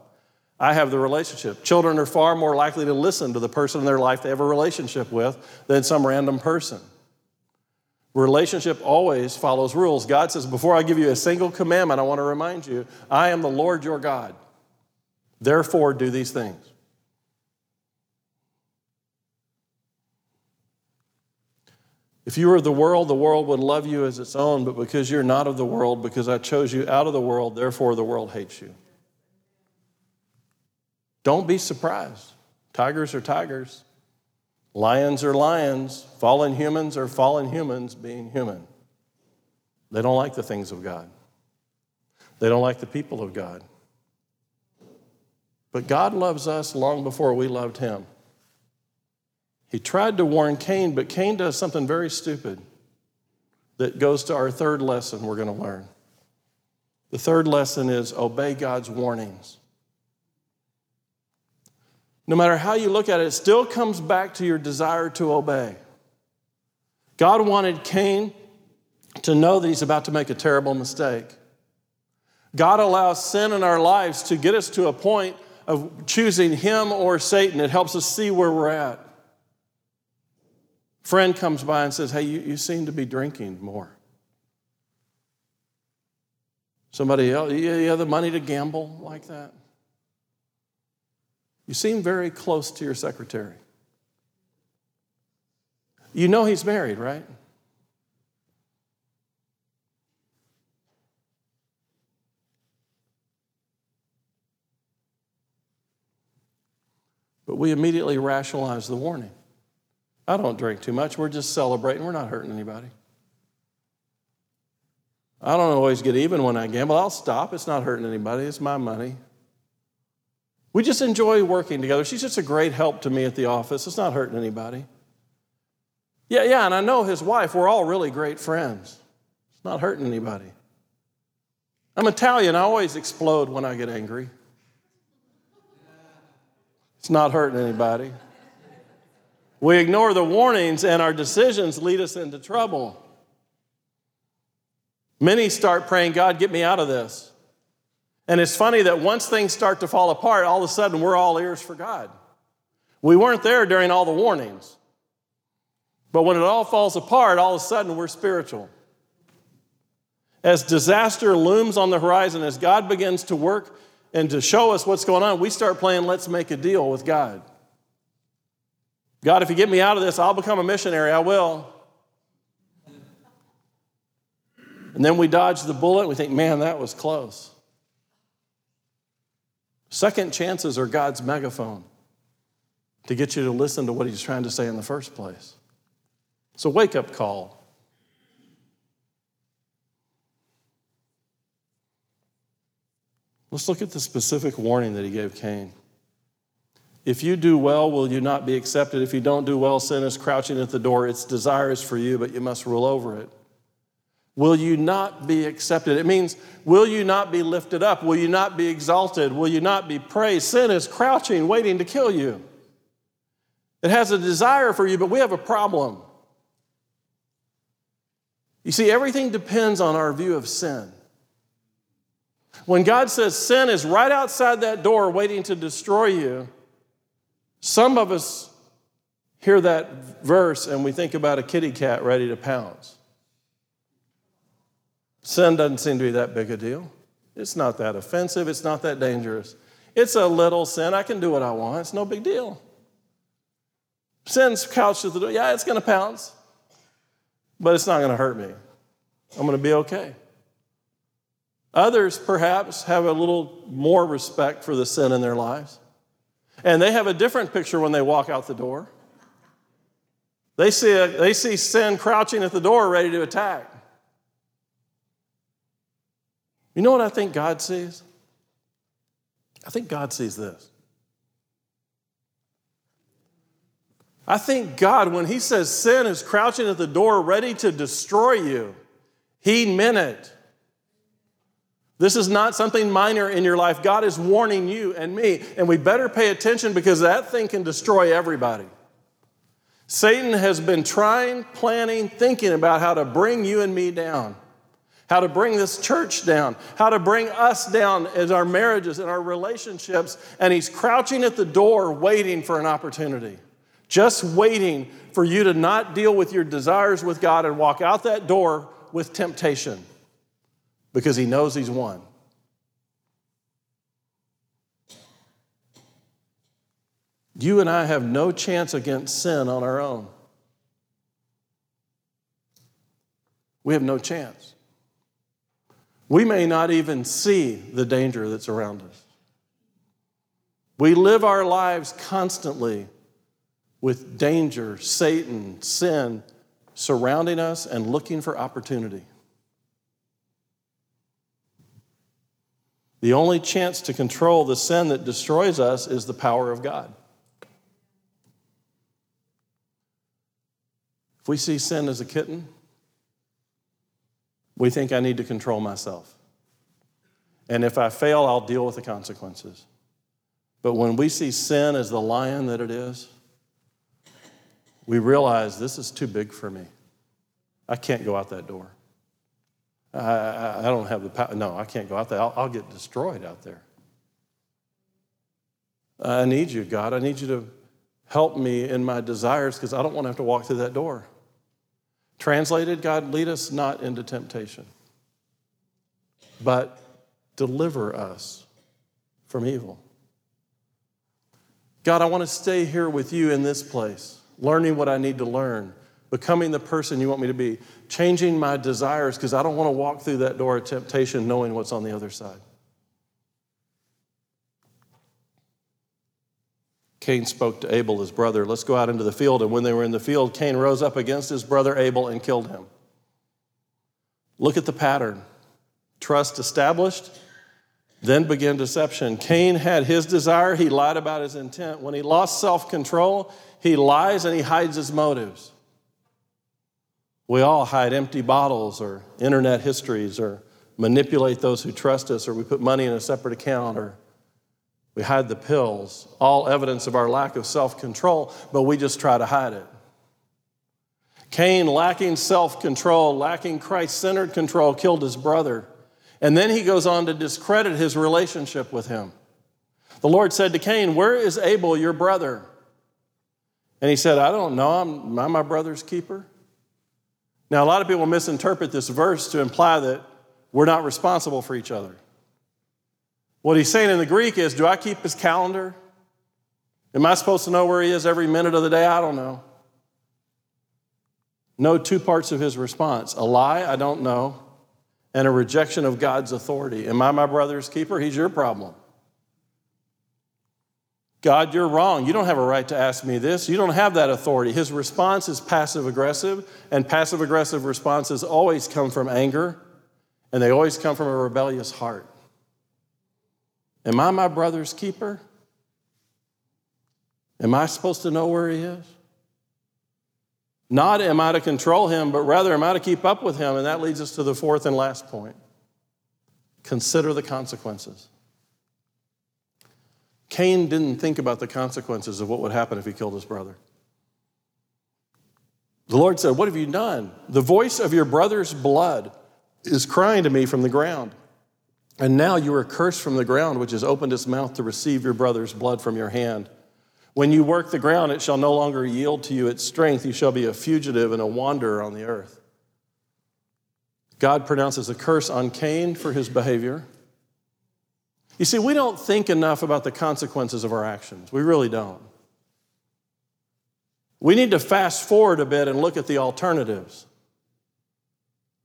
I have the relationship. Children are far more likely to listen to the person in their life they have a relationship with than some random person. Relationship always follows rules. God says, Before I give you a single commandment, I want to remind you, I am the Lord your God. Therefore, do these things. If you were of the world, the world would love you as its own, but because you're not of the world, because I chose you out of the world, therefore the world hates you. Don't be surprised. Tigers are tigers, lions are lions, fallen humans are fallen humans being human. They don't like the things of God, they don't like the people of God. But God loves us long before we loved Him. He tried to warn Cain, but Cain does something very stupid that goes to our third lesson we're going to learn. The third lesson is obey God's warnings. No matter how you look at it, it still comes back to your desire to obey. God wanted Cain to know that he's about to make a terrible mistake. God allows sin in our lives to get us to a point of choosing him or Satan. It helps us see where we're at. Friend comes by and says, Hey, you, you seem to be drinking more. Somebody else, you have the money to gamble like that? You seem very close to your secretary. You know he's married, right? But we immediately rationalize the warning. I don't drink too much. We're just celebrating. We're not hurting anybody. I don't always get even when I gamble. I'll stop. It's not hurting anybody. It's my money. We just enjoy working together. She's just a great help to me at the office. It's not hurting anybody. Yeah, yeah, and I know his wife. We're all really great friends. It's not hurting anybody. I'm Italian. I always explode when I get angry. It's not hurting anybody. We ignore the warnings, and our decisions lead us into trouble. Many start praying, God, get me out of this. And it's funny that once things start to fall apart, all of a sudden we're all ears for God. We weren't there during all the warnings. But when it all falls apart, all of a sudden we're spiritual. As disaster looms on the horizon, as God begins to work and to show us what's going on, we start playing let's make a deal with God. God, if you get me out of this, I'll become a missionary. I will. And then we dodge the bullet. We think, man, that was close. Second chances are God's megaphone to get you to listen to what He's trying to say in the first place. It's a wake up call. Let's look at the specific warning that He gave Cain. If you do well, will you not be accepted? If you don't do well, sin is crouching at the door. Its desire is for you, but you must rule over it. Will you not be accepted? It means, will you not be lifted up? Will you not be exalted? Will you not be praised? Sin is crouching, waiting to kill you. It has a desire for you, but we have a problem. You see, everything depends on our view of sin. When God says sin is right outside that door waiting to destroy you, some of us hear that verse and we think about a kitty cat ready to pounce. Sin doesn't seem to be that big a deal. It's not that offensive, it's not that dangerous. It's a little sin. I can do what I want. It's no big deal. Sin's couched at the door. Yeah, it's going to pounce, but it's not going to hurt me. I'm going to be okay. Others, perhaps, have a little more respect for the sin in their lives. And they have a different picture when they walk out the door. They see, a, they see sin crouching at the door ready to attack. You know what I think God sees? I think God sees this. I think God, when He says sin is crouching at the door ready to destroy you, He meant it. This is not something minor in your life. God is warning you and me, and we better pay attention because that thing can destroy everybody. Satan has been trying, planning, thinking about how to bring you and me down, how to bring this church down, how to bring us down as our marriages and our relationships, and he's crouching at the door waiting for an opportunity just waiting for you to not deal with your desires with God and walk out that door with temptation because He knows He's won. You and I have no chance against sin on our own. We have no chance. We may not even see the danger that's around us. We live our lives constantly with danger, Satan, sin surrounding us and looking for opportunity. The only chance to control the sin that destroys us is the power of God. If we see sin as a kitten, we think I need to control myself. And if I fail, I'll deal with the consequences. But when we see sin as the lion that it is, we realize this is too big for me. I can't go out that door. I, I, I don't have the power. No, I can't go out there. I'll, I'll get destroyed out there. I need you, God. I need you to help me in my desires because I don't want to have to walk through that door. Translated, God, lead us not into temptation, but deliver us from evil. God, I want to stay here with you in this place learning what I need to learn, becoming the person you want me to be, changing my desires because I don't want to walk through that door of temptation knowing what's on the other side. Cain spoke to Abel, his brother, let's go out into the field. And when they were in the field, Cain rose up against his brother Abel and killed him. Look at the pattern trust established, then began deception. Cain had his desire, he lied about his intent. When he lost self control, he lies and he hides his motives. We all hide empty bottles or internet histories or manipulate those who trust us or we put money in a separate account or we hide the pills. All evidence of our lack of self control, but we just try to hide it. Cain, lacking self control, lacking Christ centered control, killed his brother. And then he goes on to discredit his relationship with him. The Lord said to Cain, Where is Abel, your brother? And he said, I don't know. I'm, am my brother's keeper? Now, a lot of people misinterpret this verse to imply that we're not responsible for each other. What he's saying in the Greek is, Do I keep his calendar? Am I supposed to know where he is every minute of the day? I don't know. No two parts of his response a lie, I don't know, and a rejection of God's authority. Am I my brother's keeper? He's your problem. God, you're wrong. You don't have a right to ask me this. You don't have that authority. His response is passive aggressive, and passive aggressive responses always come from anger, and they always come from a rebellious heart. Am I my brother's keeper? Am I supposed to know where he is? Not am I to control him, but rather am I to keep up with him? And that leads us to the fourth and last point. Consider the consequences. Cain didn't think about the consequences of what would happen if he killed his brother. The Lord said, What have you done? The voice of your brother's blood is crying to me from the ground. And now you are cursed from the ground, which has opened its mouth to receive your brother's blood from your hand. When you work the ground, it shall no longer yield to you its strength. You shall be a fugitive and a wanderer on the earth. God pronounces a curse on Cain for his behavior. You see, we don't think enough about the consequences of our actions. We really don't. We need to fast forward a bit and look at the alternatives.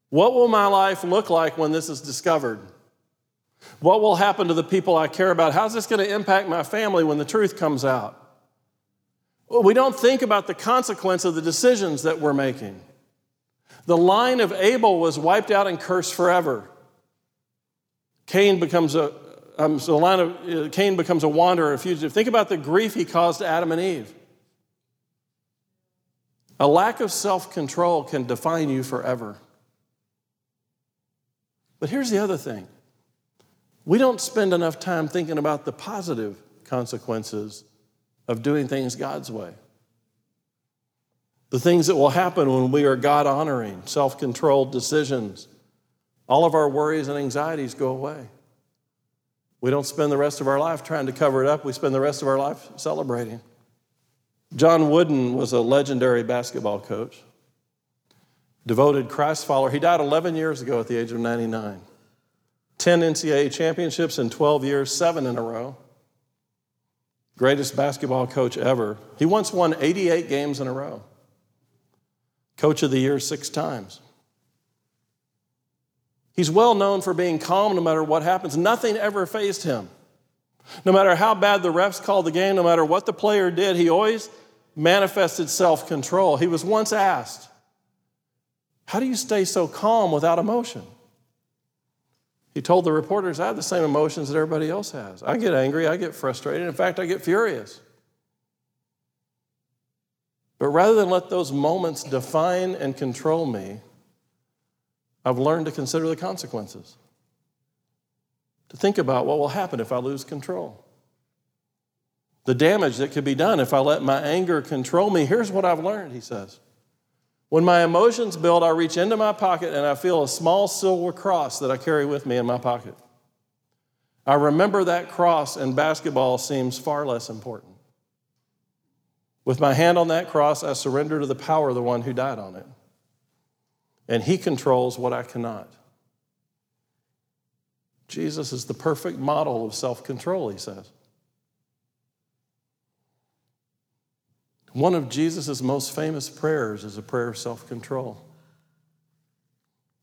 What will my life look like when this is discovered? What will happen to the people I care about? How's this going to impact my family when the truth comes out? We don't think about the consequence of the decisions that we're making. The line of Abel was wiped out and cursed forever. Cain becomes a um, so the line of uh, Cain becomes a wanderer, a fugitive. Think about the grief he caused Adam and Eve. A lack of self control can define you forever. But here's the other thing we don't spend enough time thinking about the positive consequences of doing things God's way. The things that will happen when we are God honoring, self controlled decisions. All of our worries and anxieties go away. We don't spend the rest of our life trying to cover it up, we spend the rest of our life celebrating. John Wooden was a legendary basketball coach, devoted Christ follower. He died 11 years ago at the age of 99. 10 NCAA championships in 12 years, seven in a row. Greatest basketball coach ever. He once won 88 games in a row. Coach of the year six times. He's well known for being calm no matter what happens. Nothing ever fazed him. No matter how bad the refs called the game, no matter what the player did, he always manifested self control. He was once asked, How do you stay so calm without emotion? He told the reporters, I have the same emotions that everybody else has. I get angry, I get frustrated. In fact, I get furious. But rather than let those moments define and control me, I've learned to consider the consequences, to think about what will happen if I lose control, the damage that could be done if I let my anger control me. Here's what I've learned, he says. When my emotions build, I reach into my pocket and I feel a small silver cross that I carry with me in my pocket. I remember that cross, and basketball seems far less important. With my hand on that cross, I surrender to the power of the one who died on it and He controls what I cannot. Jesus is the perfect model of self control, he says. One of Jesus' most famous prayers is a prayer of self control.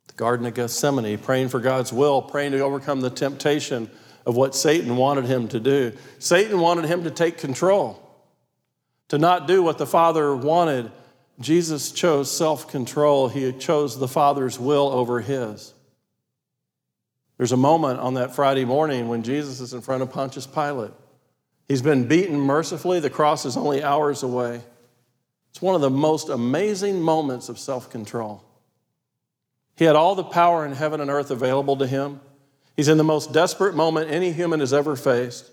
The Garden of Gethsemane, praying for God's will, praying to overcome the temptation of what Satan wanted him to do. Satan wanted him to take control, to not do what the Father wanted Jesus chose self control, he chose the Father's will over his. There's a moment on that Friday morning when Jesus is in front of Pontius Pilate. He's been beaten mercifully, the cross is only hours away. It's one of the most amazing moments of self control. He had all the power in heaven and earth available to him. He's in the most desperate moment any human has ever faced.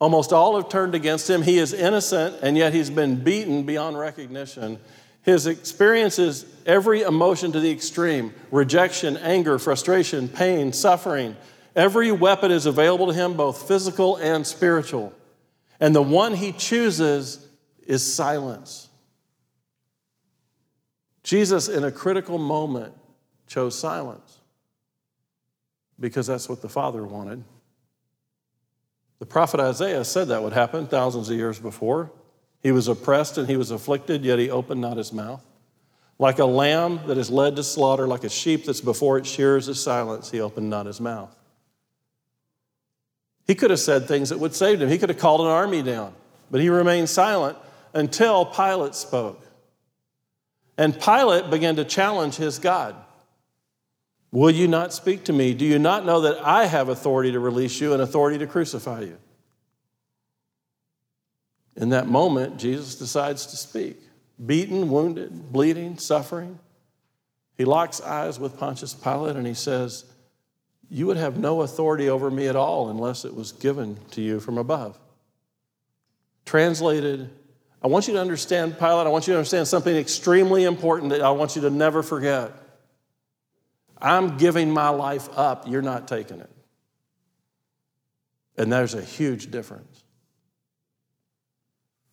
Almost all have turned against him. He is innocent, and yet he's been beaten beyond recognition. His experience is every emotion to the extreme rejection, anger, frustration, pain, suffering. Every weapon is available to him, both physical and spiritual. And the one he chooses is silence. Jesus, in a critical moment, chose silence because that's what the Father wanted. The prophet Isaiah said that would happen thousands of years before. He was oppressed and he was afflicted, yet he opened not his mouth. Like a lamb that is led to slaughter, like a sheep that's before its shears is silence, he opened not his mouth. He could have said things that would save him. He could have called an army down, but he remained silent until Pilate spoke. And Pilate began to challenge his God. Will you not speak to me? Do you not know that I have authority to release you and authority to crucify you? In that moment, Jesus decides to speak. Beaten, wounded, bleeding, suffering. He locks eyes with Pontius Pilate and he says, You would have no authority over me at all unless it was given to you from above. Translated, I want you to understand, Pilate, I want you to understand something extremely important that I want you to never forget. I'm giving my life up, you're not taking it. And there's a huge difference.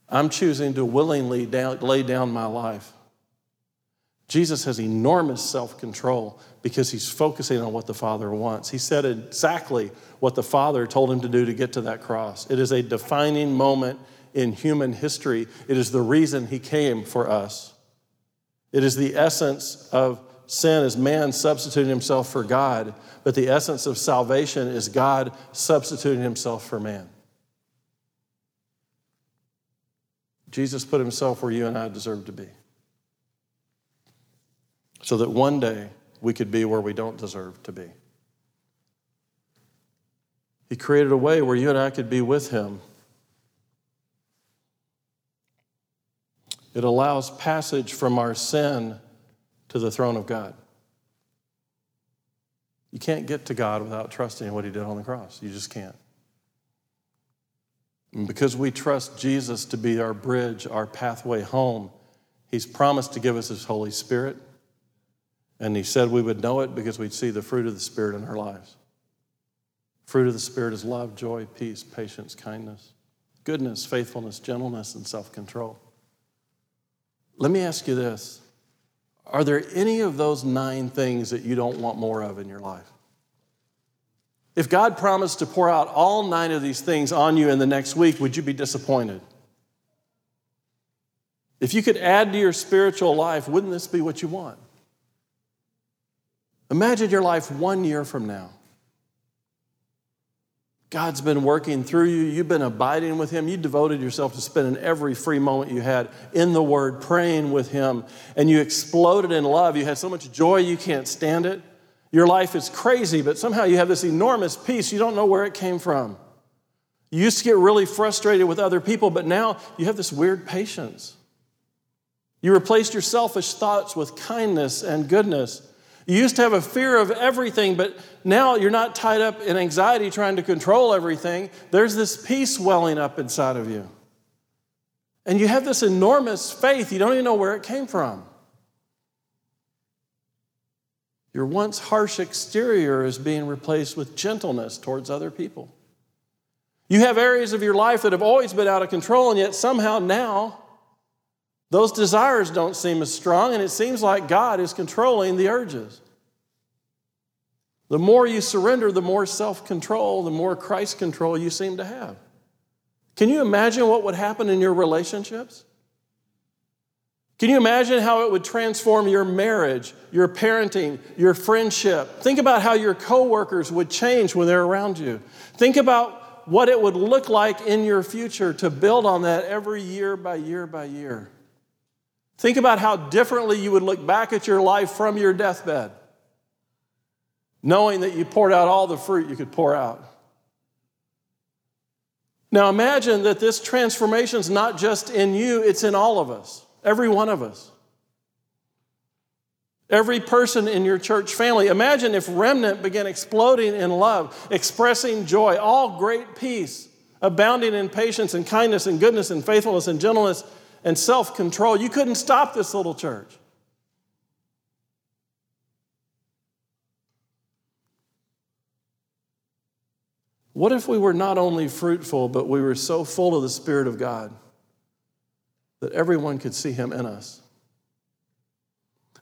I'm choosing to willingly lay down my life. Jesus has enormous self control because he's focusing on what the Father wants. He said exactly what the Father told him to do to get to that cross. It is a defining moment in human history. It is the reason he came for us. It is the essence of sin is man substituting himself for God, but the essence of salvation is God substituting himself for man. Jesus put himself where you and I deserve to be. So that one day we could be where we don't deserve to be. He created a way where you and I could be with him. It allows passage from our sin to the throne of God. You can't get to God without trusting in what he did on the cross. You just can't. And because we trust Jesus to be our bridge, our pathway home, He's promised to give us His Holy Spirit. And He said we would know it because we'd see the fruit of the Spirit in our lives. Fruit of the Spirit is love, joy, peace, patience, kindness, goodness, faithfulness, gentleness, and self control. Let me ask you this Are there any of those nine things that you don't want more of in your life? If God promised to pour out all nine of these things on you in the next week, would you be disappointed? If you could add to your spiritual life, wouldn't this be what you want? Imagine your life one year from now. God's been working through you. You've been abiding with Him. You devoted yourself to spending every free moment you had in the Word, praying with Him, and you exploded in love. You had so much joy you can't stand it. Your life is crazy, but somehow you have this enormous peace. You don't know where it came from. You used to get really frustrated with other people, but now you have this weird patience. You replaced your selfish thoughts with kindness and goodness. You used to have a fear of everything, but now you're not tied up in anxiety trying to control everything. There's this peace welling up inside of you. And you have this enormous faith. You don't even know where it came from. Your once harsh exterior is being replaced with gentleness towards other people. You have areas of your life that have always been out of control, and yet somehow now those desires don't seem as strong, and it seems like God is controlling the urges. The more you surrender, the more self control, the more Christ control you seem to have. Can you imagine what would happen in your relationships? Can you imagine how it would transform your marriage, your parenting, your friendship? Think about how your coworkers would change when they're around you. Think about what it would look like in your future to build on that every year by year by year. Think about how differently you would look back at your life from your deathbed, knowing that you poured out all the fruit you could pour out. Now imagine that this transformation is not just in you, it's in all of us. Every one of us. Every person in your church family. Imagine if Remnant began exploding in love, expressing joy, all great peace, abounding in patience and kindness and goodness and faithfulness and gentleness and self control. You couldn't stop this little church. What if we were not only fruitful, but we were so full of the Spirit of God? that everyone could see him in us.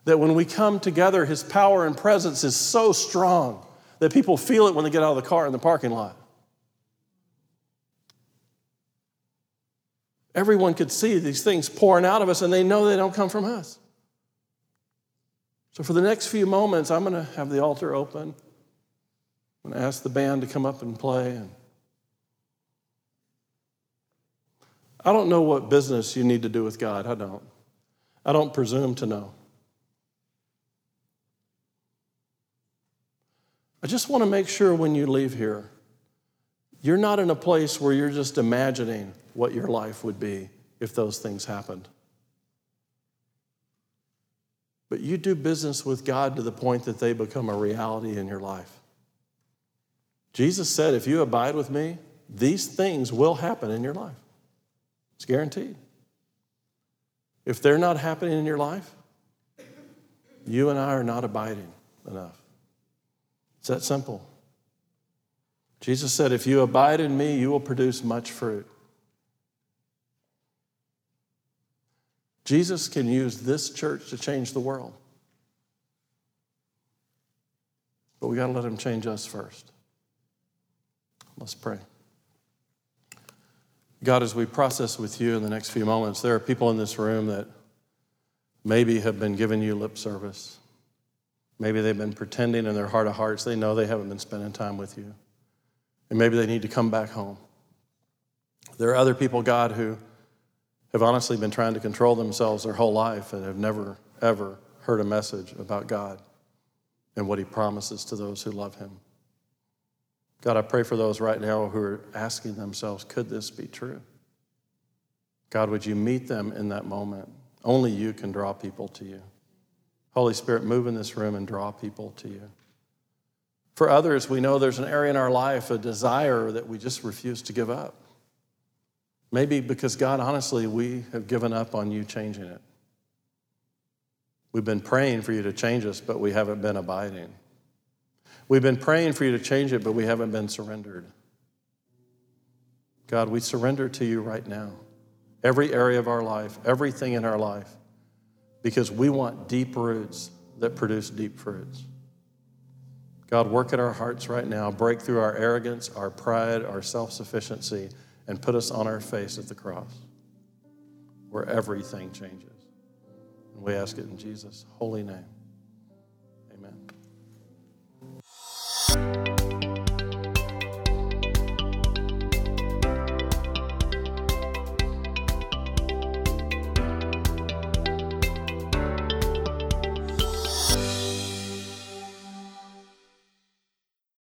That when we come together, his power and presence is so strong that people feel it when they get out of the car in the parking lot. Everyone could see these things pouring out of us, and they know they don't come from us. So, for the next few moments, I'm going to have the altar open. I'm going to ask the band to come up and play. And I don't know what business you need to do with God. I don't. I don't presume to know. I just want to make sure when you leave here, you're not in a place where you're just imagining what your life would be if those things happened. But you do business with God to the point that they become a reality in your life. Jesus said, If you abide with me, these things will happen in your life. It's guaranteed. If they're not happening in your life, you and I are not abiding enough. It's that simple. Jesus said, If you abide in me, you will produce much fruit. Jesus can use this church to change the world. But we got to let him change us first. Let's pray. God, as we process with you in the next few moments, there are people in this room that maybe have been giving you lip service. Maybe they've been pretending in their heart of hearts they know they haven't been spending time with you. And maybe they need to come back home. There are other people, God, who have honestly been trying to control themselves their whole life and have never, ever heard a message about God and what He promises to those who love Him. God, I pray for those right now who are asking themselves, could this be true? God, would you meet them in that moment? Only you can draw people to you. Holy Spirit, move in this room and draw people to you. For others, we know there's an area in our life, a desire that we just refuse to give up. Maybe because, God, honestly, we have given up on you changing it. We've been praying for you to change us, but we haven't been abiding. We've been praying for you to change it, but we haven't been surrendered. God, we surrender to you right now. Every area of our life, everything in our life, because we want deep roots that produce deep fruits. God, work in our hearts right now. Break through our arrogance, our pride, our self sufficiency, and put us on our face at the cross where everything changes. And we ask it in Jesus' holy name.